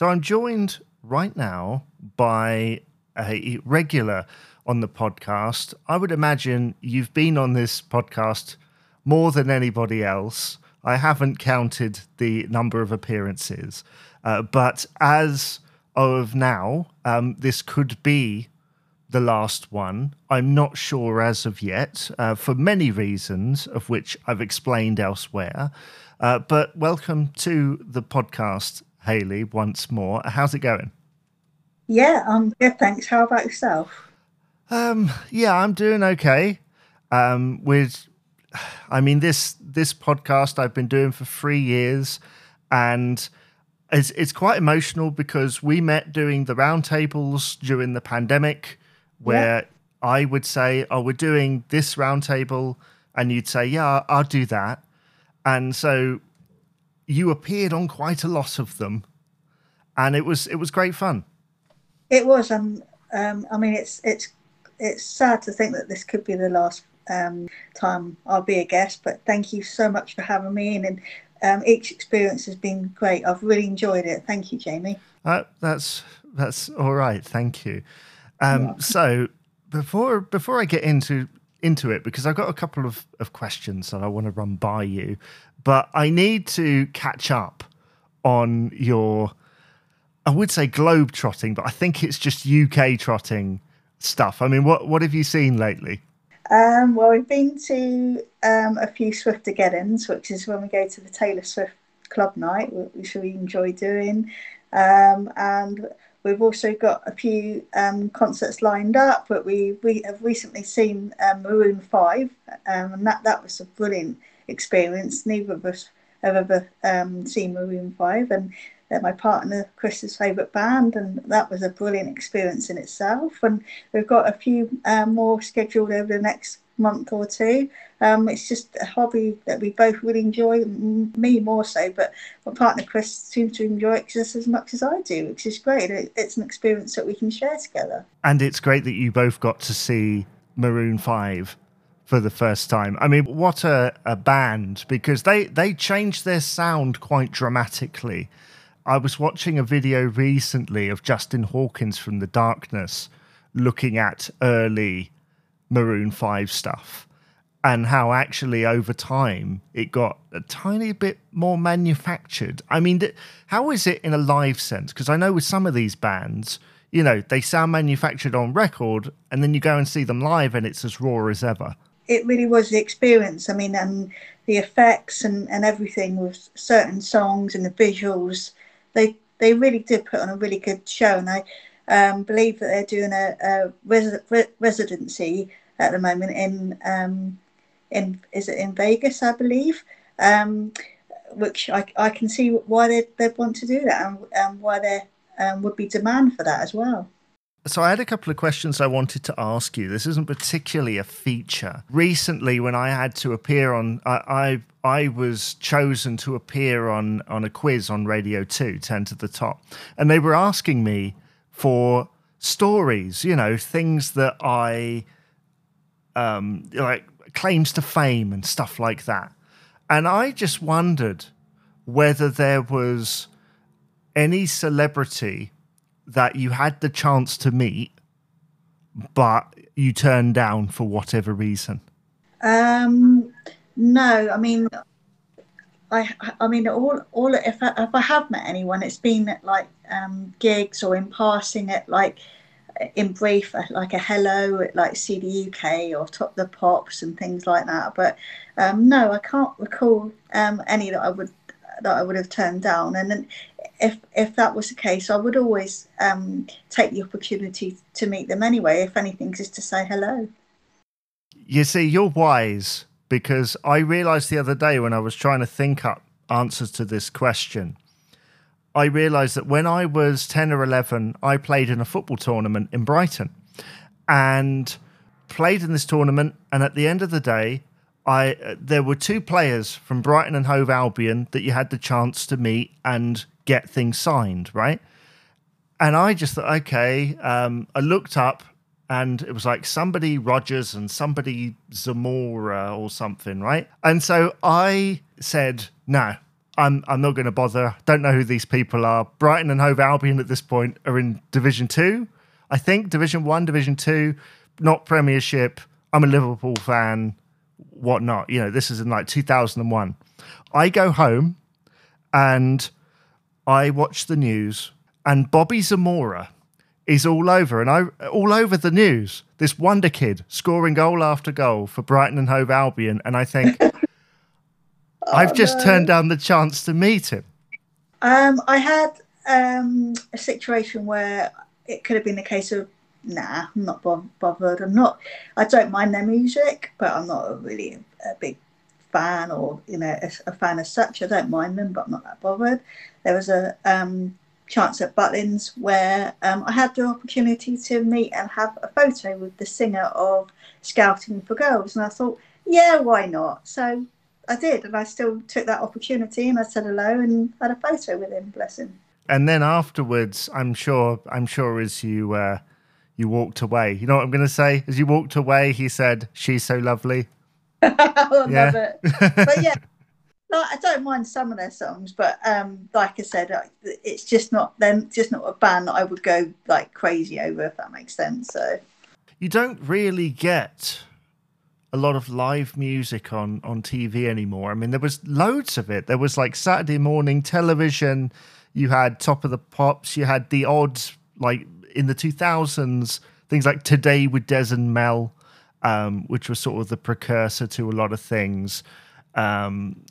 So I'm joined right now by a regular on the podcast. I would imagine you've been on this podcast more than anybody else. I haven't counted the number of appearances, uh, but as of now, um, this could be the last one. I'm not sure as of yet, uh, for many reasons, of which I've explained elsewhere. Uh, but welcome to the podcast, Hayley, once more. How's it going? Yeah, I'm good, thanks. How about yourself? Um, yeah, I'm doing okay. Um, with, I mean this this podcast I've been doing for three years, and it's it's quite emotional because we met doing the roundtables during the pandemic, where yeah. I would say, "Oh, we're doing this roundtable," and you'd say, "Yeah, I'll do that," and so you appeared on quite a lot of them, and it was it was great fun. It was. Um, um, I mean, it's it's it's sad to think that this could be the last um, time I'll be a guest. But thank you so much for having me in, and um, each experience has been great. I've really enjoyed it. Thank you, Jamie. Uh, that's that's all right. Thank you. Um, yeah. So before before I get into into it, because I've got a couple of, of questions that I want to run by you, but I need to catch up on your I would say globe trotting, but I think it's just UK trotting stuff. I mean, what what have you seen lately? Um, well, we've been to um, a few Swiftogeddons, which is when we go to the Taylor Swift Club Night, which we enjoy doing. Um, and we've also got a few um, concerts lined up, but we, we have recently seen um, Maroon 5, um, and that, that was a brilliant experience. Neither of us have ever um, seen Maroon 5, and they're my partner Chris's favourite band, and that was a brilliant experience in itself. And we've got a few um, more scheduled over the next month or two. Um, it's just a hobby that we both really enjoy, me more so, but my partner Chris seems to enjoy it just as much as I do, which is great. It's an experience that we can share together. And it's great that you both got to see Maroon 5 for the first time. I mean, what a, a band because they, they changed their sound quite dramatically. I was watching a video recently of Justin Hawkins from The Darkness looking at early Maroon 5 stuff and how actually over time it got a tiny bit more manufactured. I mean, how is it in a live sense? Because I know with some of these bands, you know, they sound manufactured on record and then you go and see them live and it's as raw as ever. It really was the experience. I mean, and the effects and, and everything with certain songs and the visuals they they really did put on a really good show, and I um, believe that they're doing a, a res- re- residency at the moment in um, in is it in Vegas, I believe, um, which I, I can see why they they want to do that and, and why there um, would be demand for that as well. So I had a couple of questions I wanted to ask you. This isn't particularly a feature. Recently, when I had to appear on, I I, I was chosen to appear on on a quiz on Radio Two, Ten to the Top, and they were asking me for stories. You know, things that I um like claims to fame and stuff like that. And I just wondered whether there was any celebrity that you had the chance to meet, but you turned down for whatever reason? Um, no, I mean, I, I mean, all, all. If I, if I have met anyone, it's been at like um, gigs or in passing at like, in brief, like a hello at like CD UK or Top the Pops and things like that. But um, no, I can't recall um, any that I would that I would have turned down. And then if if that was the case, I would always um, take the opportunity to meet them anyway. If anything, just to say hello. You see, you're wise because I realised the other day when I was trying to think up answers to this question. I realised that when I was ten or eleven, I played in a football tournament in Brighton, and played in this tournament. And at the end of the day, I uh, there were two players from Brighton and Hove Albion that you had the chance to meet and get things signed, right? And I just thought, okay. Um, I looked up and it was like somebody Rogers and somebody Zamora or something, right? And so I said, no, I'm I'm not going to bother. Don't know who these people are. Brighton and Hove Albion at this point are in Division Two, I think. Division One, Division Two, not Premiership. I'm a Liverpool fan, whatnot. You know, this is in like 2001. I go home and I watch the news, and Bobby Zamora is all over, and I all over the news. This wonder kid scoring goal after goal for Brighton and Hove Albion, and I think I've just no. turned down the chance to meet him. Um, I had um, a situation where it could have been a case of, nah, I'm not bo- bothered. I'm not. I don't mind their music, but I'm not a really a big fan or you know a, a fan as such. I don't mind them, but I'm not that bothered. There was a um, chance at Butlins where um, I had the opportunity to meet and have a photo with the singer of Scouting for Girls, and I thought, yeah, why not? So I did, and I still took that opportunity, and I said hello and had a photo with him. Bless him. And then afterwards, I'm sure, I'm sure, as you uh, you walked away, you know what I'm going to say? As you walked away, he said, "She's so lovely." I Yeah. love it. But yeah, like, I don't mind some of their songs, but um, like I said, it's just not then just not a band that I would go like crazy over, if that makes sense. So you don't really get a lot of live music on on TV anymore. I mean, there was loads of it. There was like Saturday morning television. You had Top of the Pops. You had the odd like in the two thousands things like Today with Des and Mel, um, which was sort of the precursor to a lot of things. Um,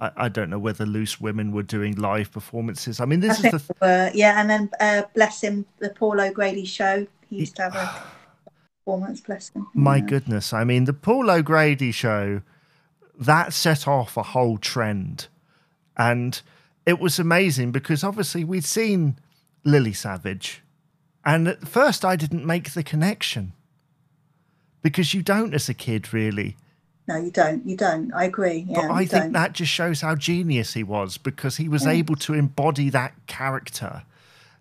I, I don't know whether Loose Women were doing live performances. I mean, this I is the uh, yeah, and then uh, bless him, the Paul O'Grady show. He used to have a performance. Bless him. My Yeah. goodness. I mean, the Paul O'Grady show, that set off a whole trend. And it was amazing because obviously we'd seen Lily Savage. And at first I didn't make the connection because you don't as a kid, really. No, you don't. You don't. I agree. Yeah, But I think don't. that just shows how genius he was because he was Yeah. able to embody that character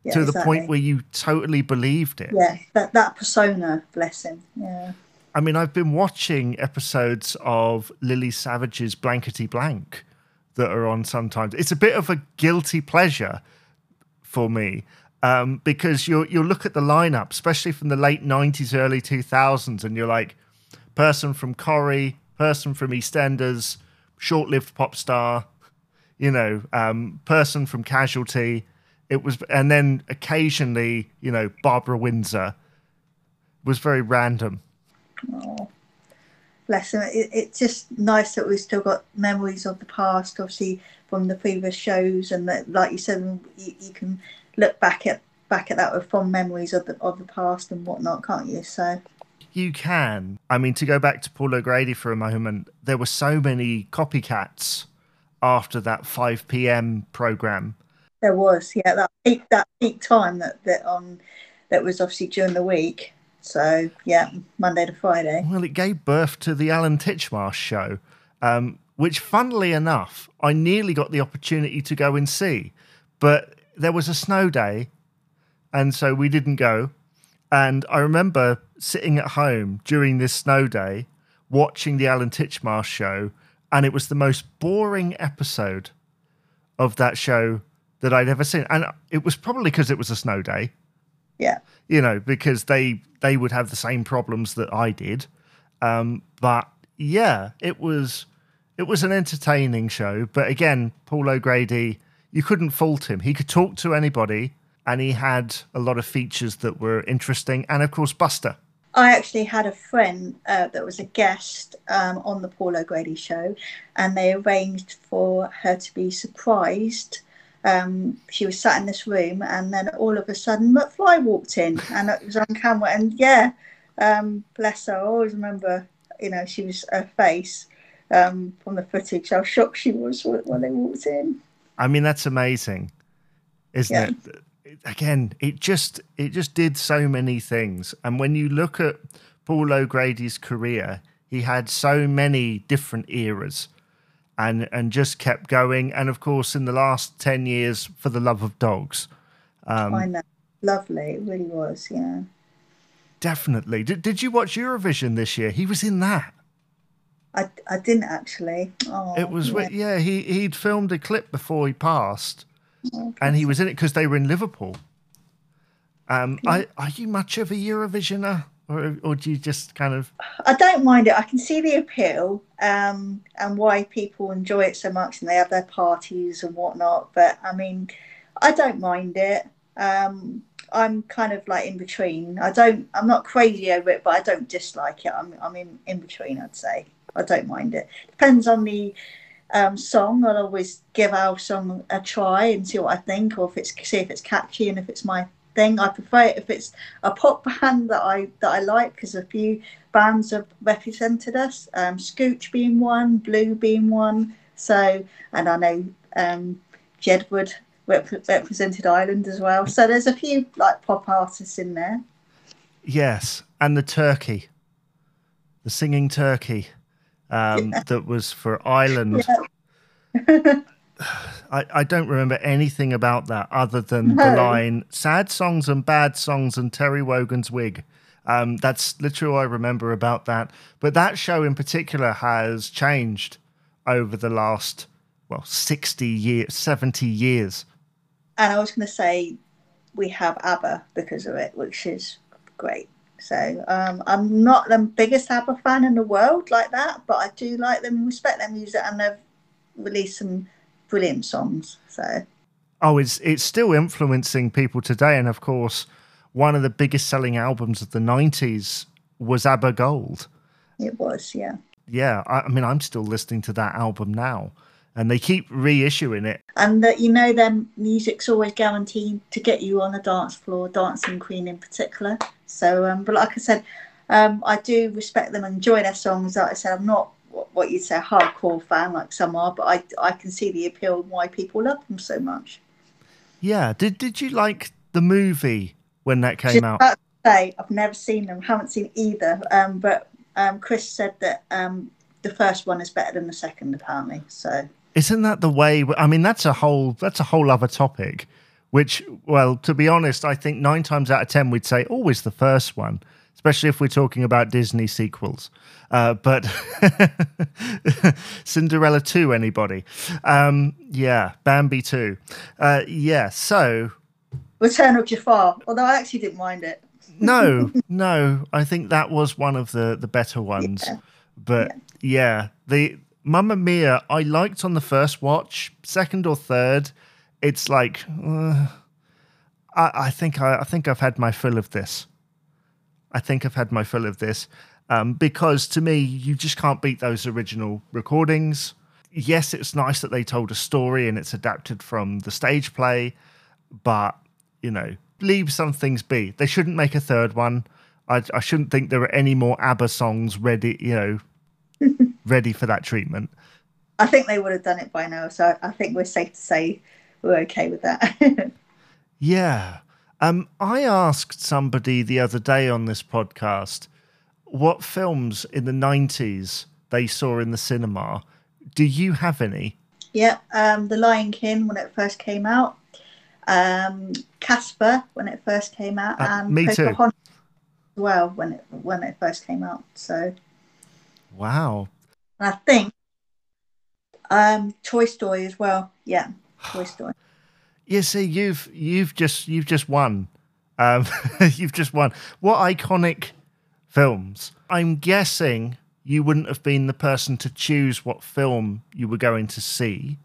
Yeah, to the exactly. point where you totally believed it. yeah, that that persona. Bless him. Yeah. I mean, I've been watching episodes of Lily Savage's Blankety Blank that are on sometimes. It's a bit of a guilty pleasure for me um, because you you look at the lineup, especially from the late '90s, early 2000s, and you're like, person from Corrie, person from EastEnders, short-lived pop star, you know, um, person from Casualty. It was, and then occasionally, you know, Barbara Windsor was very random. Oh, bless him. It, it's just nice that we've still got memories of the past, obviously from the previous shows, and that, like you said, you, you can look back at back at that with fond memories of the of the past and whatnot, can't you? So You can. I mean, to go back to Paul O'Grady for a moment, there were so many copycats after that 5 p.m. program. there was, yeah, that peak that peak time that that on that was obviously during the week. So yeah, Monday to Friday. Well, it gave birth to the Alan Titchmarsh show, um, which, funnily enough, I nearly got the opportunity to go and see, but there was a snow day, and so we didn't go. And I remember sitting at home during this snow day, watching the Alan Titchmarsh show, and it was the most boring episode of that show that I'd ever seen. And it was probably because it was a snow day Yeah, you know, because they they would have the same problems that I did. Um, but yeah, it was it was an entertaining show. But again, Paul O'Grady, you couldn't fault him. He could talk to anybody, and he had a lot of features that were interesting. And of course, Buster. I actually had a friend uh, that was a guest um, on the Paul O'Grady show, and they arranged for her to be surprised. Um, she was sat in this room, and then all of a sudden, McFly walked in, and it was on camera. And yeah, um, bless her. I always remember, you know, she was her face um, from the footage. How shocked she was when when they walked in. I mean, that's amazing, isn't Yeah. it? It- Again, it just it just did so many things. And when you look at Paul O'Grady's career, he had so many different eras, and and just kept going. And of course, in the last ten years, for the love of dogs, um, I know, lovely, it really was. Yeah. definitely. Did Did you watch Eurovision this year? He was in that. I, I didn't actually. Oh, It was yeah. yeah. He he'd filmed a clip before he passed, Oh, and he was in it because they were in Liverpool. Um, I, are you much of a Eurovisioner, or or do you just kind of? I don't mind it. I can see the appeal um, and why people enjoy it so much, and they have their parties and whatnot. But I mean, I don't mind it. Um, I'm kind of like in between. I don't. I'm not crazy over it, but I don't dislike it. I'm. I'm in in between. I'd say. I don't mind it. Depends on the um, song. I'll always give our song a try and see what I think, or if it's see if it's catchy and if it's my thing. I prefer it if it's a pop band that I that I like because a few bands have represented us. Um, Scooch being one, Blue being one. So and I know um, Jedward rep- represented Ireland as well. So there's a few like pop artists in there. Yes, and the turkey, the singing turkey, um, that was for Ireland. I, I don't remember anything about that other than the line "sad songs and bad songs" and Terry Wogan's wig. Um, that's literally all I remember about that. But that show in particular has changed over the last well sixty years, seventy years. And I was going to say we have ABBA because of it, which is great. So um, I'm not the biggest ABBA fan in the world like that, but I do like them, respect their music, and they've released some brilliant songs. So Oh, it's it's still influencing people today, and of course, one of the biggest selling albums of the '90s was ABBA Gold. it was, yeah. Yeah, I, I mean, I'm still listening to that album now, and they keep reissuing it. And that you know, their music's always guaranteed to get you on the dance floor, Dancing Queen in particular. So, um, but like I said, um, I do respect them and enjoy their songs. Like I said, I'm not what, you'd say a hardcore fan like some are, but I I can see the appeal and why people love them so much. Yeah, did did you like the movie when that came Just out? say, I've never seen them, haven't seen either. Um, but um, Chris said that um, the first one is better than the second, apparently. So Isn't that the way? I mean, that's a whole that's a whole other topic. Which, well, to be honest, I think nine times out of ten we'd say always the first one, especially if we're talking about Disney sequels. Uh, but Cinderella two, anybody? Um, yeah, Bambi two. Uh, yeah, so Return of Jafar, although I actually didn't mind it. no, no, I think that was one of the the better ones. Yeah. But yeah. the Mamma Mia, I liked on the first watch. Second or third, it's like uh, I, I think I, I think I've had my fill of this. I think I've had my fill of this um, because to me, you just can't beat those original recordings. Yes, it's nice that they told a story and it's adapted from the stage play, but you know, leave some things be. They shouldn't make a third one. I, I shouldn't think there are any more ABBA songs ready, you know, ready for that treatment. I think they would have done it by now, so I think we're safe to say we're okay with that. Yeah. Um, I asked somebody the other day on this podcast what films in the 90s they saw in the cinema. Do you have any? yeah, um, The Lion King when it first came out, um, Casper when it first came out, Uh, and me too. Pocahontas as well when it when it first came out. So Wow. I think um, Toy Story as well. Yeah, Toy Story. Yeah, see, you've you've just you've just won. Um, you've just won. What iconic films? I'm guessing you wouldn't have been the person to choose what film you were going to see.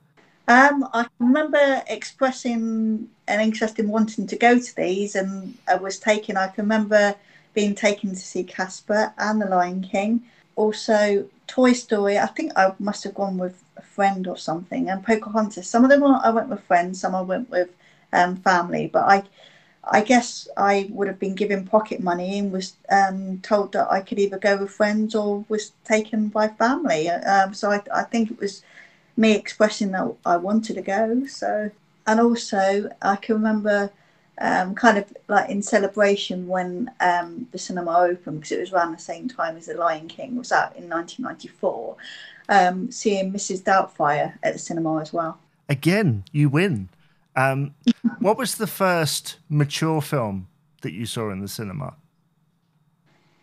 Um, I remember expressing an interest in wanting to go to these, and I was taken. I can remember being taken to see Casper and The Lion King. Also, Toy Story. I think I must have gone with a friend or something, and Pocahontas. Some of them I went with friends, some I went with um, family. But I, I guess I would have been given pocket money and was um, told that I could either go with friends or was taken by family. Um, so I, I think it was me expressing that I wanted to go. So, and also I can remember um, kind of like in celebration when um, the cinema opened because it was around the same time as The Lion King was out in 1994. Um, seeing Mrs. Doubtfire at the cinema as well. Again, you win. Um, what was the first mature film that you saw in the cinema?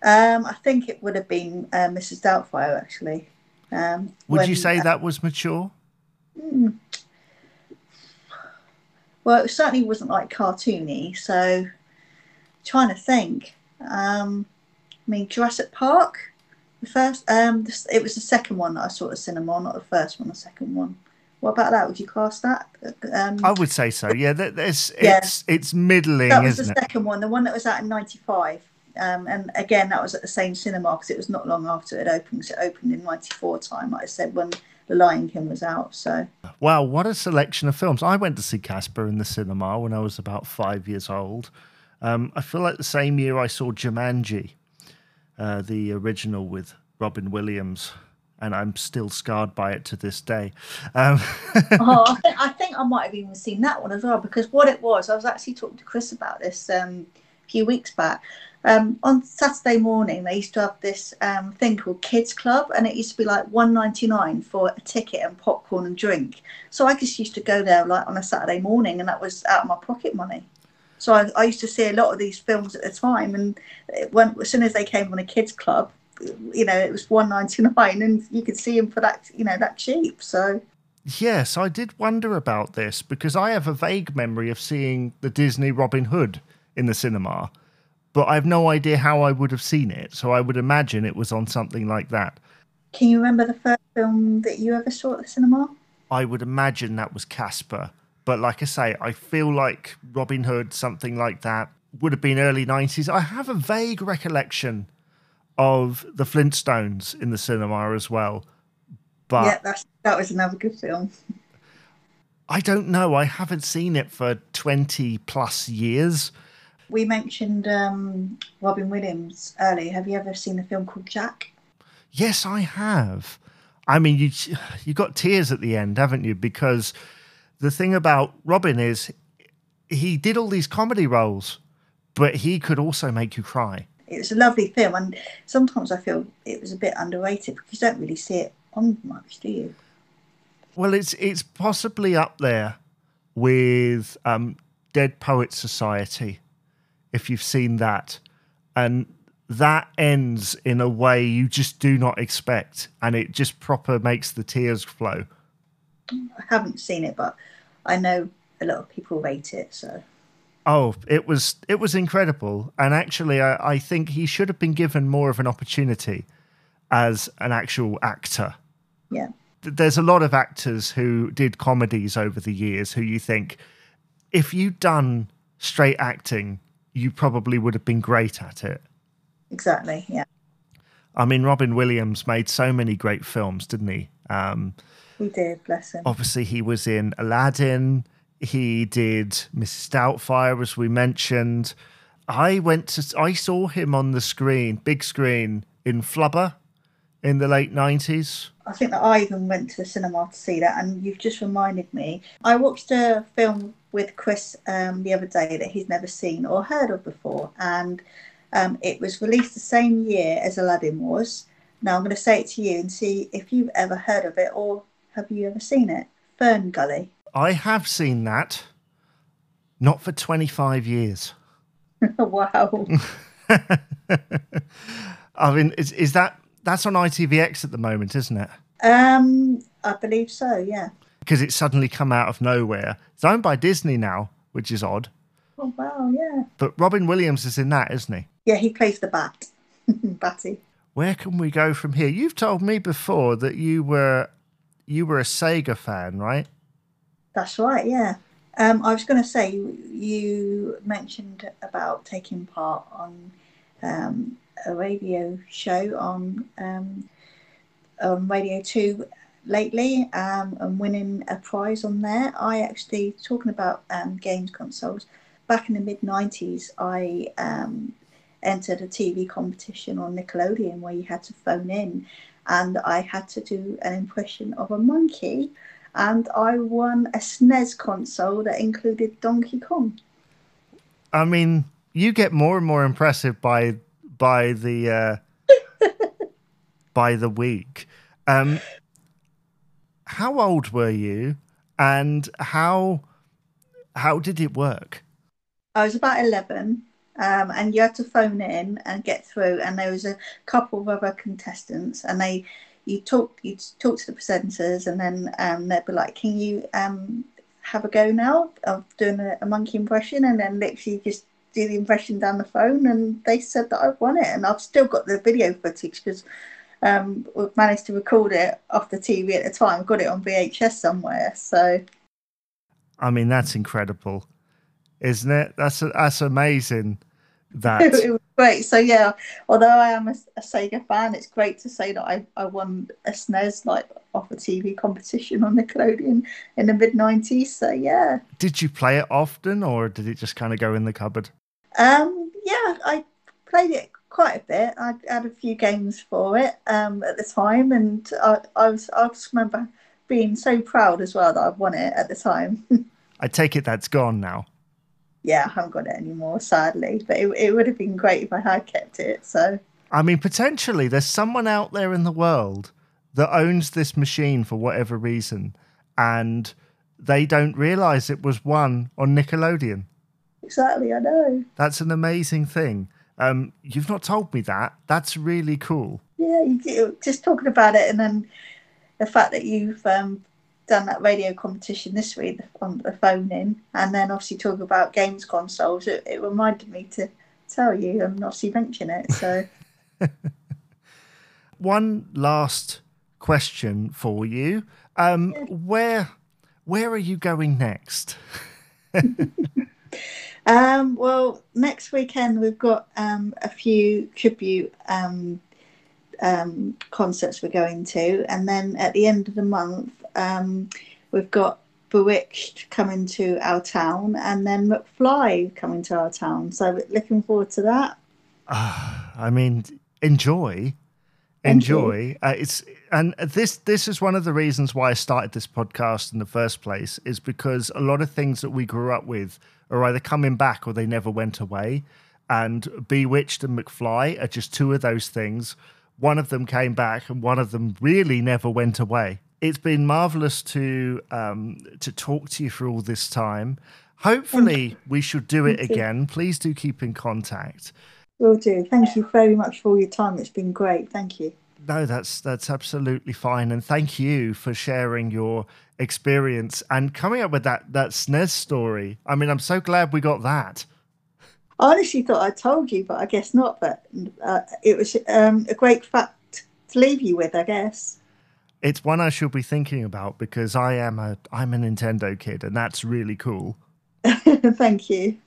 Um, I think it would have been uh, Mrs. Doubtfire actually. Um, Would when- you say that was mature? Well, it certainly wasn't like cartoony. So, trying to think. Um, I mean, Jurassic Park, the first. Um, this, it was the second one that I saw at the cinema, not the first one. The second one. What about that? Would you class that? Um, I would say so. Yeah, there's, Yeah. it's it's middling, that was the it? second one, the one that was out in '95. Um, and again, that was at the same cinema because it was not long after it opened. 'cause it opened in '94 time, like I said, when The Lion King was out. So Wow, what a selection of films! I went to see Casper in the cinema when I was about five years old. Um, I feel like the same year I saw Jumanji, uh, the original with Robin Williams, and I'm still scarred by it to this day. Um, oh, I think, I think I might have even seen that one as well because what it was, I was actually talking to Chris about this um, few weeks back. Um, on Saturday morning, they used to have this um, thing called Kids Club, and it used to be like one ninety nine for a ticket and popcorn and drink. So I just used to go there like on a Saturday morning, and that was out of my pocket money. So I, I used to see a lot of these films at the time, and went, as soon as they came on a Kids Club, you know, it was one ninety nine, and you could see them for that, you know, that cheap. So. yes, I did wonder about this because I have a vague memory of seeing the Disney Robin Hood in the cinema, but I have no idea how I would have seen it. So I would imagine it was on something like that. Can you remember the first film that you ever saw at the cinema? I would imagine that was Casper. But like I say, I feel like Robin Hood, something like that, would have been early 90s. I have a vague recollection of the Flintstones in the cinema as well. But yeah, that's that was another good film. I don't know. I haven't seen it for 20 plus years. We mentioned um, Robin Williams earlier. Have you ever seen the film called Jack? Yes, I have. I mean, you you got tears at the end, haven't you? Because the thing about Robin is he did all these comedy roles, but he could also make you cry. It was a lovely film, and sometimes I feel it was a bit underrated because you don't really see it on much, do you? Well, it's it's possibly up there with um, Dead Poets Society, if you've seen that, and that ends in a way you just do not expect, and it just proper makes the tears flow. I haven't seen it, but I know a lot of people rate it. So Oh, it was it was incredible, and actually, I, I think he should have been given more of an opportunity as an actual actor. yeah, There's a lot of actors who did comedies over the years who you think, if you'd done straight acting, you probably would have been great at it. exactly. Yeah, I mean, Robin Williams made so many great films, didn't he? Um, we did. Bless him. obviously he was in Aladdin. He did Mrs. Doubtfire, as we mentioned. I went to I saw him on the screen, big screen in Flubber in the late nineties. I think that I even went to the cinema to see that, and you've just reminded me. I watched a film with Chris um, the other day that he's never seen or heard of before, and um, it was released the same year as Aladdin was. Now I'm going to say it to you and see if you've ever heard of it or have you ever seen it. Fern Gully. I have seen that, not for twenty five years. wow. I mean, is is that that's on ITVX at the moment, isn't it? Um, I believe so. Yeah. Because it's suddenly come out of nowhere. It's owned by Disney now, which is odd. Oh wow. Yeah. But Robin Williams is in that, isn't he? Yeah. He plays the bat. Batty. Where can we go from here? You've told me before that you were you were a Sega fan, right? That's right, yeah. Um, I was going to say, you, you mentioned about taking part on um, a radio show on um, on Radio 2 lately um, and winning a prize on there. I actually, talking about um, games consoles, back in the mid 90s, I um, entered a TV competition on Nickelodeon where you had to phone in and I had to do an impression of a monkey and I won a SNES console that included Donkey Kong. I mean, you get more and more impressive by by the uh, by the week. Um, how old were you, and how how did it work? I was about 11, um, and you had to phone in and get through, and there was a couple of other contestants, and they you talk you talk to the presenters, and then um, they'd be like, "Can you um, have a go now of doing a, a monkey impression?" And then literally just do the impression down the phone, and they said that I've won it, and I've still got the video footage because um, we've managed to record it off the TV at the time, got it on VHS somewhere. So, I mean, that's incredible, isn't it? That's that's amazing. That it was great. So yeah, although I am a, a, Sega fan, it's great to say that I, I won a SNES like off a TV competition on Nickelodeon in the mid '90s. So yeah. Did you play it often, or did it just kind of go in the cupboard? Um, yeah, I played it quite a bit. I had a few games for it um, at the time, and I, I was I just remember being so proud as well that I won it at the time. I take it that's gone now yeah, I haven't got it anymore, sadly. But it, it would have been great if I had kept it. So, I mean, potentially there's someone out there in the world that owns this machine for whatever reason, and they don't realize it was won on Nickelodeon. Exactly, I know. That's an amazing thing. Um, you've not told me that. That's really cool. Yeah, you, just talking about it, and then the fact that you've um, done that radio competition this week on the phone in, and then obviously talk about games consoles. It, it reminded me to tell you and obviously mention it. So, one last question for you: um, yeah. where where are you going next? um, well, next weekend we've got um, a few tribute um, um, concerts we're going to, and then at the end of the month um, we've got B*Witched coming to our town, and then McFly coming to our town. So looking forward to that. Uh, I mean, enjoy, enjoy. Uh, it's and this this is one of the reasons why I started this podcast in the first place is because a lot of things that we grew up with are either coming back or they never went away. And B*Witched and McFly are just two of those things. One of them came back, and one of them really never went away it's been marvelous to um, to talk to you for all this time. Hopefully, we should do it again. Please do keep in contact. Will do. Thank you very much for all your time. It's been great. Thank you. No, that's that's absolutely fine, and thank you for sharing your experience and coming up with that that SNES story. I mean, I'm so glad we got that. I honestly thought I told you, but I guess not. But uh, it was um, a great fact to leave you with, I guess it's one I should be thinking about because I am a I'm a Nintendo kid, and that's really cool. Thank you.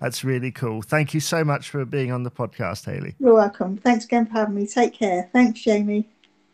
That's really cool. Thank you so much for being on the podcast, Hayley. You're welcome. Thanks again for having me. Take care. Thanks, Jamie.